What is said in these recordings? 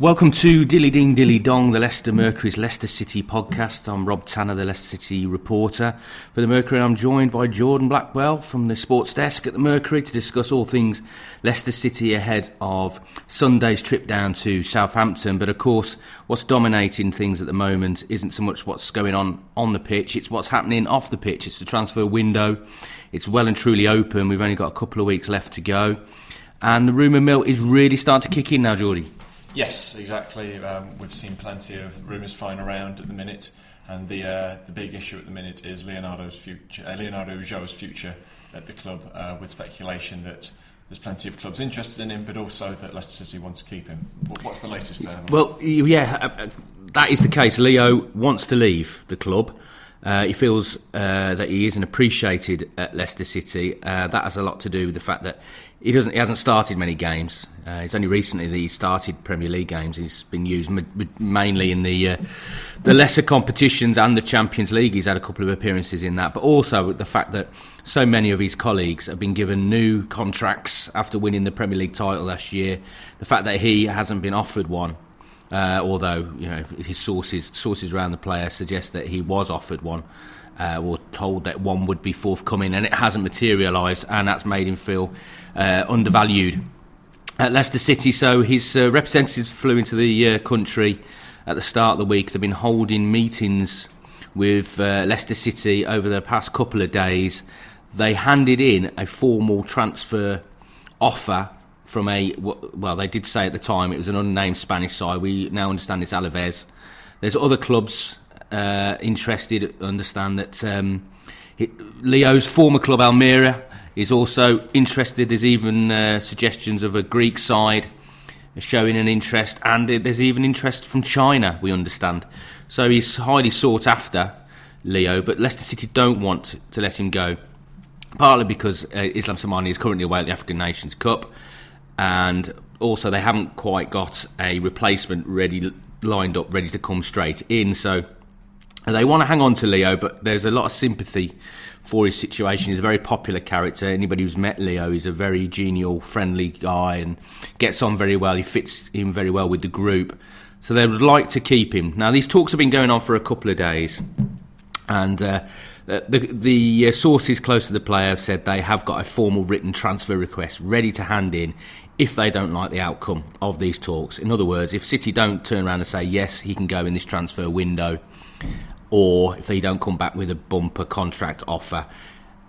Welcome to Dilly Ding Dilly Dong, the Leicester Mercury's Leicester City podcast. I'm Rob Tanner, the Leicester City reporter for the Mercury. I'm joined by Jordan Blackwell from the sports desk at the Mercury to discuss all things Leicester City ahead of Sunday's trip down to Southampton. But of course, what's dominating things at the moment isn't so much what's going on on the pitch, it's what's happening off the pitch. It's the transfer window. It's well and truly open. We've only got a couple of weeks left to go. And the rumour mill is really starting to kick in now, Geordie. Yes, exactly. Um, we've seen plenty of rumours flying around at the minute, and the uh, the big issue at the minute is Leonardo's future, uh, Leonardo Ulloa's future at the club, uh, with speculation that there's plenty of clubs interested in him, but also that Leicester City wants to keep him. What's the latest there? Well, yeah, uh, uh, that is the case. Leo wants to leave the club. Uh, he feels uh, that he isn't appreciated at Leicester City. Uh, that has a lot to do with the fact that he doesn't. He hasn't started many games. Uh, it's only recently that he started Premier League games. He's been used mainly in the uh, the lesser competitions and the Champions League. He's had a couple of appearances in that, but also the fact that so many of his colleagues have been given new contracts after winning the Premier League title last year. The fact that he hasn't been offered one, uh, although you know his sources sources around the player suggest that he was offered one uh, or told that one would be forthcoming, and it hasn't materialised, and that's made him feel uh, undervalued at Leicester City. So his uh, representatives flew into the uh, country at the start of the week. They've been holding meetings with uh, Leicester City over the past couple of days. They handed in a formal transfer offer from a well, they did say at the time it was an unnamed Spanish side. We now understand it's Alaves. There's other clubs uh, interested understand that um, Leo's former club Almeria is also interested. There's even uh, suggestions of a Greek side showing an interest, and there's even interest from China. We understand, so he's highly sought after, Leo. But Leicester City don't want to let him go, partly because uh, Islam Slimani is currently away at the African Nations Cup, and also they haven't quite got a replacement ready lined up, ready to come straight in. So they want to hang on to Leo, but there's a lot of sympathy for his situation. He's a very popular character. Anybody who's met Leo, he's a very genial, friendly guy and gets on very well. He fits in very well with the group. So they would like to keep him. Now, these talks have been going on for a couple of days. And uh, the, the uh, sources close to the player have said they have got a formal written transfer request ready to hand in if they don't like the outcome of these talks. In other words, if City don't turn around and say, yes, he can go in this transfer window, or if they don't come back with a bumper contract offer.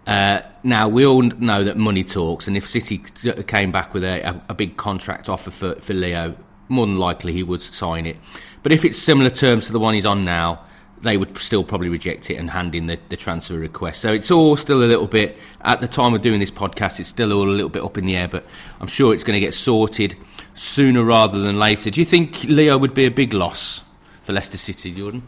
Uh, now we all know that money talks, and if City came back with a, a, big contract offer for, for Leo, more than likely he would sign it. But if it's similar terms to the one he's on now, they would still probably reject it and hand in the, the transfer request. So it's all still a little bit, at the time of doing this podcast, it's still all a little bit up in the air, but I'm sure it's going to get sorted sooner rather than later. Do you think Leo would be a big loss for Leicester City, Jordan?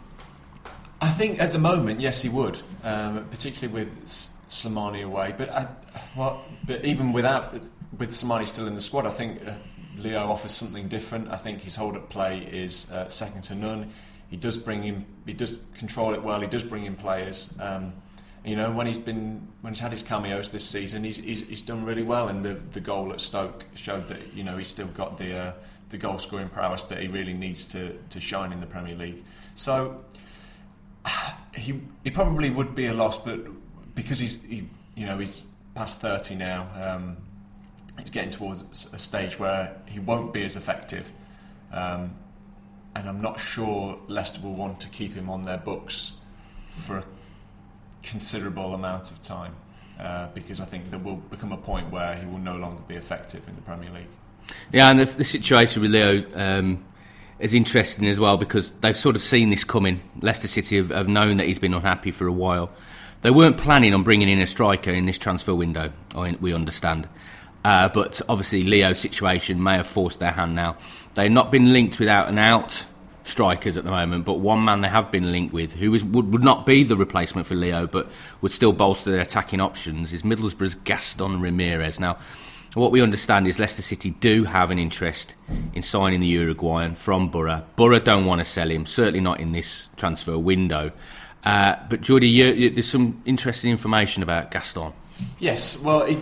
I think at the moment, yes, he would, um, particularly with Slimani away. But I, well, but even without with Slimani still in the squad, I think uh, Leo offers something different. I think his hold-up play is uh, second to none. He does bring in, he does control it well. He does bring in players. Um, you know, when he's been when he's had his cameos this season, he's, he's, he's done really well. And the the goal at Stoke showed that you know he's still got the uh, the goal scoring prowess that he really needs to to shine in the Premier League. So he he probably would be a loss, but because he's he, you know he's past thirty now, um, he's getting towards a stage where he won't be as effective, um, and I'm not sure Leicester will want to keep him on their books for a considerable amount of time. Uh, because I think there will become a point where he will no longer be effective in the Premier League. Yeah, and the, the situation with Leo um, is interesting as well because they've sort of seen this coming. Leicester City have, have, known that he's been unhappy for a while. They weren't planning on bringing in a striker in this transfer window, we understand. Uh, but obviously, Leo's situation may have forced their hand now. They've not been linked without an out strikers at the moment, but one man they have been linked with, who is, would, would not be the replacement for Leo, but would still bolster their attacking options, is Middlesbrough's Gaston Ramirez. Now, what we understand is Leicester City do have an interest in signing the Uruguayan from Borough. Borough don't want to sell him, certainly not in this transfer window. Uh, but Jordy, you, you, there's some interesting information about Gaston. Yes, well, it,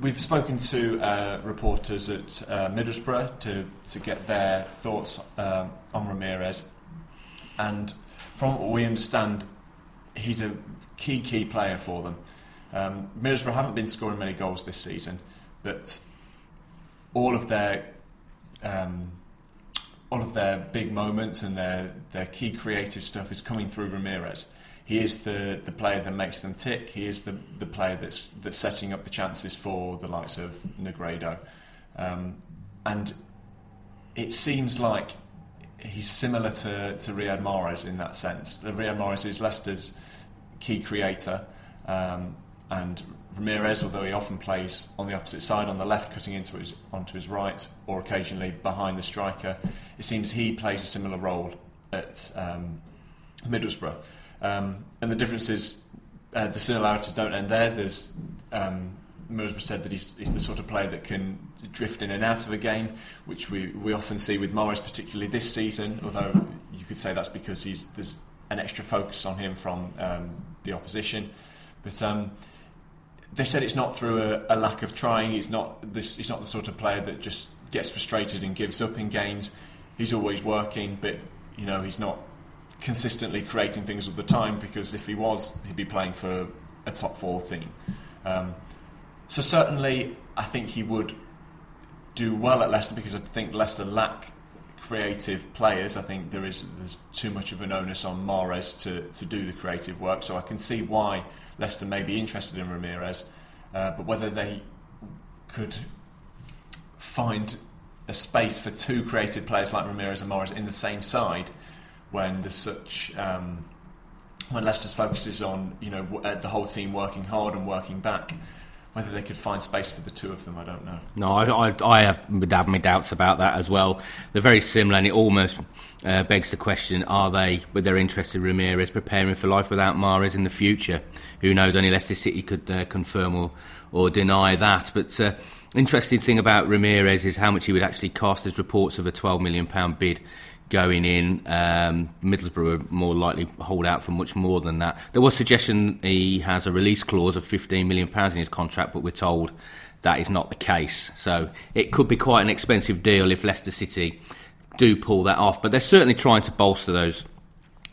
we've spoken to uh, reporters at uh, Middlesbrough to, to get their thoughts um, on Ramirez, and from what we understand, he's a key key player for them. Um, Middlesbrough haven't been scoring many goals this season, but all of their um, all of their big moments and their, their key creative stuff is coming through Ramirez. He is the, the player that makes them tick. He is the, the player that's that's setting up the chances for the likes of Negredo. Um, and it seems like he's similar to, to Riyad Mahrez in that sense. Riyad Mahrez is Leicester's key creator, um, and Ramirez, although he often plays on the opposite side, on the left, cutting into his, onto his right, or occasionally behind the striker, it seems he plays a similar role at um, Middlesbrough. Um, and the difference is uh, the similarities don't end there. There's um, said that he's, he's, the sort of player that can drift in and out of a game, which we, we often see with Mahrez, particularly this season. Although you could say that's because there's an extra focus on him from um, the opposition. But um, they said it's not through a, a, lack of trying. It's not this. He's not the sort of player that just gets frustrated and gives up in games. He's always working, but you know he's not consistently creating things all the time because if he was, he'd be playing for a top four team. Um, so certainly, I think he would do well at Leicester because I think Leicester lack creative players. I think there is there's too much of an onus on Mahrez to, to do the creative work. So I can see why Leicester may be interested in Ramirez, uh, but whether they could find a space for two creative players like Ramirez and Mahrez in the same side when there's such um, when Leicester's focus is on you know uh, the whole team working hard and working back. Whether they could find space for the two of them, I don't know. No, I, I, I have my doubts about that as well. They're very similar, and it almost uh, begs the question: Are they, with their interest in Ramirez, preparing for life without Mahrez in the future? Who knows? Only Leicester City could uh, confirm or, or deny that. But uh, interesting thing about Ramirez is how much he would actually cost. There's reports of a 12 million pound bid going in. Um, Middlesbrough are more likely hold out for much more than that. There was suggestion he has a release clause of 15 million pounds in his contract, but we're told that is not the case. So it could be quite an expensive deal if Leicester City do pull that off. But they're certainly trying to bolster those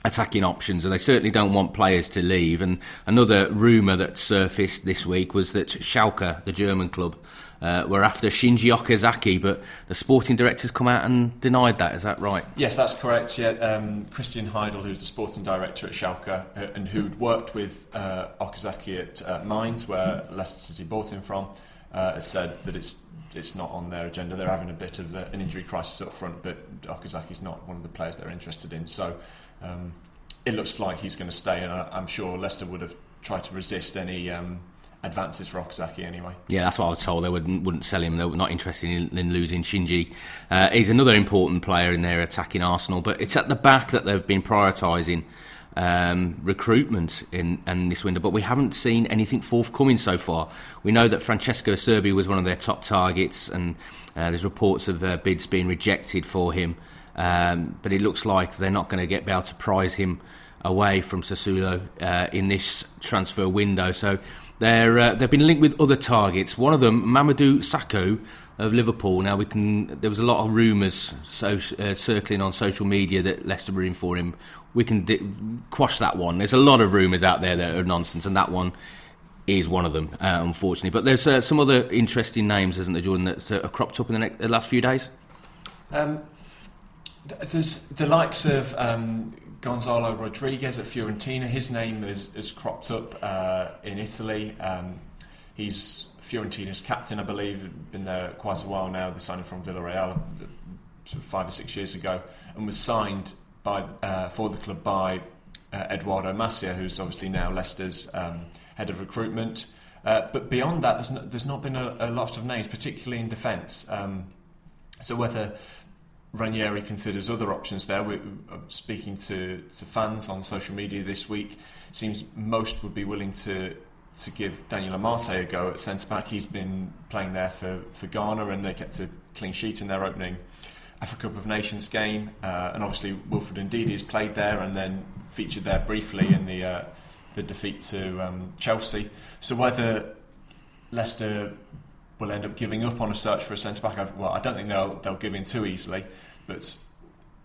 attacking options, and they certainly don't want players to leave. And another rumour that surfaced this week was that Schalke, the German club, uh, were after Shinji Okazaki, but the sporting director's come out and denied that. Is that right? Yes, that's correct. Yeah, um, Christian Heidel, who's the sporting director at Schalke uh, and who'd worked with uh, Okazaki at uh, Mainz, where Leicester City bought him from, uh, has said that it's it's not on their agenda. They're having a bit of an injury crisis up front, but Okazaki's not one of the players they're interested in. So um, it looks like he's going to stay, and I, am sure Leicester would have tried to resist any. Um, advances for Okazaki anyway. Yeah, that's what I was told. They wouldn't, wouldn't sell him. They were not interested in, in losing Shinji. Uh, he's another important player in their attacking arsenal, but it's at the back that they've been prioritising um, recruitment in, in, this window, but we haven't seen anything forthcoming so far. We know that Francesco Acerbi was one of their top targets, and uh, there's reports of uh, bids being rejected for him. Um, but it looks like they're not going to get be able to prize him away from Sassuolo uh, in this transfer window. So they're, uh, they've been linked with other targets. One of them, Mamadou Sakho of Liverpool. Now we can. There was a lot of rumours so, uh, circling on social media that Leicester were in for him. We can di- quash that one. There's a lot of rumours out there that are nonsense, and that one is one of them, uh, unfortunately. But there's uh, some other interesting names, isn't there, Jordan, that uh, cropped up in the, next, the last few days. Um, there's the likes of um, Gonzalo Rodriguez at Fiorentina. His name has, has cropped up uh, in Italy. Um, he's Fiorentina's captain, I believe. Been there quite a while now. They signed him from Villarreal five or six years ago, and was signed by uh, for the club by uh, Eduardo Macia, who's obviously now Leicester's um, head of recruitment. Uh, but beyond that, there's, no, there's not been a, a, lot of names, particularly in defence. Um, so whether Ranieri considers other options there, we're speaking to, to fans on social media this week, seems most would be willing to to give Daniel Amartey a go at centre back. He's been playing there for, for Ghana and they kept a clean sheet in their opening Africa Cup of Nations game. Uh, and obviously, Wilfred Ndidi has played there and then featured there briefly in the, uh, the defeat to um, Chelsea. So, whether Leicester will end up giving up on a search for a centre back, well, I don't think they'll, they'll give in too easily. But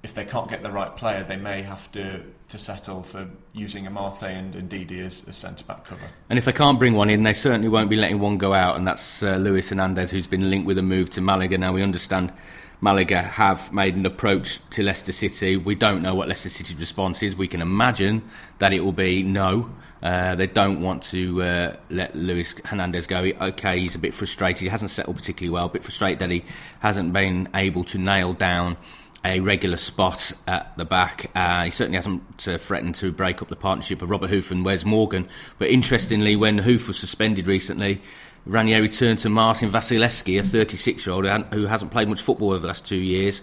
if they can't get the right player, they may have to, to settle for using Amartey and Ndidi as a centre back cover. And if they can't bring one in, they certainly won't be letting one go out, and that's uh, Luis Hernandez, who's been linked with a move to Malaga. Now we understand Malaga have made an approach to Leicester City. We don't know what Leicester City's response is. We can imagine that it will be no. Uh, they don't want to uh, let Luis Hernandez go. Okay, he's a bit frustrated. He hasn't settled particularly well. A bit frustrated that he hasn't been able to nail down a regular spot at the back. Uh, he certainly hasn't uh, threatened to break up the partnership of Robert Huth and Wes Morgan. But interestingly, when Huth was suspended recently, Ranieri turned to Marcin Wasilewski, a 36 year old who hasn't played much football over the last two years,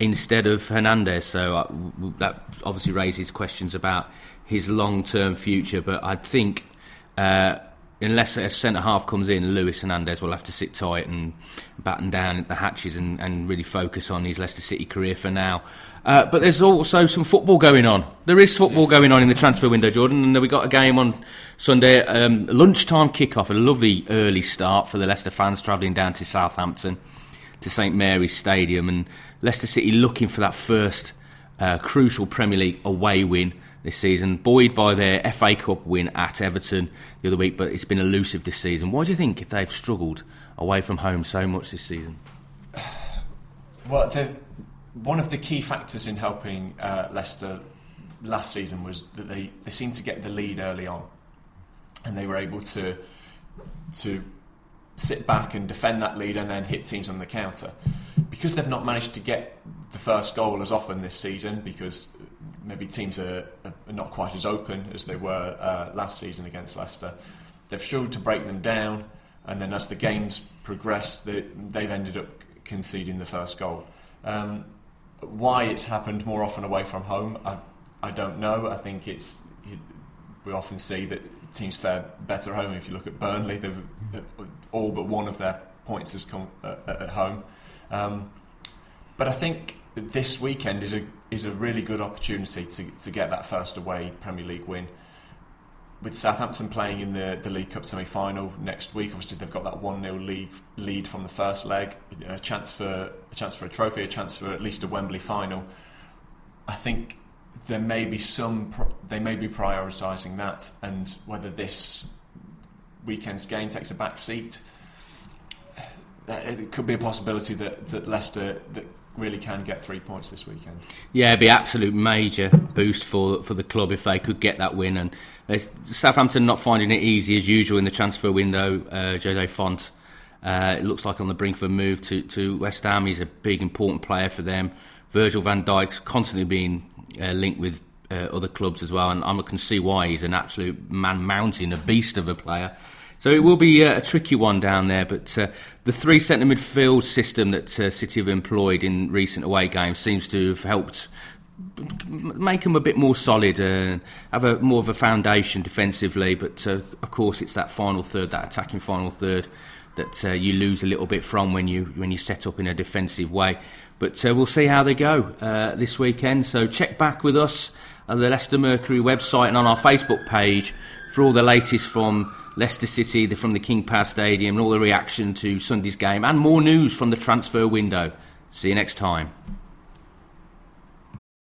instead of Hernandez. So uh, that obviously raises questions about his long term future. But I think. Unless a centre half comes in, Luis Hernandez will have to sit tight and batten down the hatches and, and really focus on his Leicester City career for now. Uh, but there's also some football going on. There is football yes. going on in the transfer window, Jordan, and we got a game on Sunday, um, lunchtime kick-off, a lovely early start for the Leicester fans travelling down to Southampton to St Mary's Stadium, and Leicester City looking for that first uh, crucial Premier League away win this season, buoyed by their FA Cup win at Everton the other week, but it's been elusive this season. Why do you think they've struggled away from home so much this season? Well, one of the key factors in helping uh, Leicester last season was that they, they seemed to get the lead early on, and they were able to to sit back and defend that lead and then hit teams on the counter. Because they've not managed to get the first goal as often this season, because maybe teams are, are, not quite as open as they were uh, last season against Leicester. They've struggled to break them down, and then as the games progressed, they, have ended up conceding the first goal. Um, why it's happened more often away from home, I, I don't know. I think it's we often see that teams fare better home. If you look at Burnley, they've all but one of their points has come at, at home. Um, but I think this weekend is a is a really good opportunity to, to get that first away Premier League win. With Southampton playing in the, the League Cup semi final next week, obviously they've got that 1 0 lead, lead from the first leg, a chance, for, a chance for a trophy, a chance for at least a Wembley final. I think there may be some, they may be prioritising that, and whether this weekend's game takes a back seat, it could be a possibility that, that Leicester, that really can get three points this weekend. Yeah, it'd be absolute major boost for for the club if they could get that win. And Southampton not finding it easy as usual in the transfer window. Uh, Jose Fonte, uh, it looks like on the brink of a move to to West Ham. He's a big important player for them. Virgil Van Dijk's constantly being uh, linked with uh, other clubs as well, and I can see why he's an absolute man mountain, a beast of a player. So it will be uh, a tricky one down there, but uh, the three centre midfield system that uh, City have employed in recent away games seems to have helped make them a bit more solid and have a more of a foundation defensively. But uh, of course, it's that final third, that attacking final third, that uh, you lose a little bit from when you when you set up in a defensive way. But uh, we'll see how they go this weekend. So check back with us at the Leicester Mercury website and on our Facebook page for all the latest from Leicester City from the King Power Stadium and all the reaction to Sunday's game and more news from the transfer window. See you next time.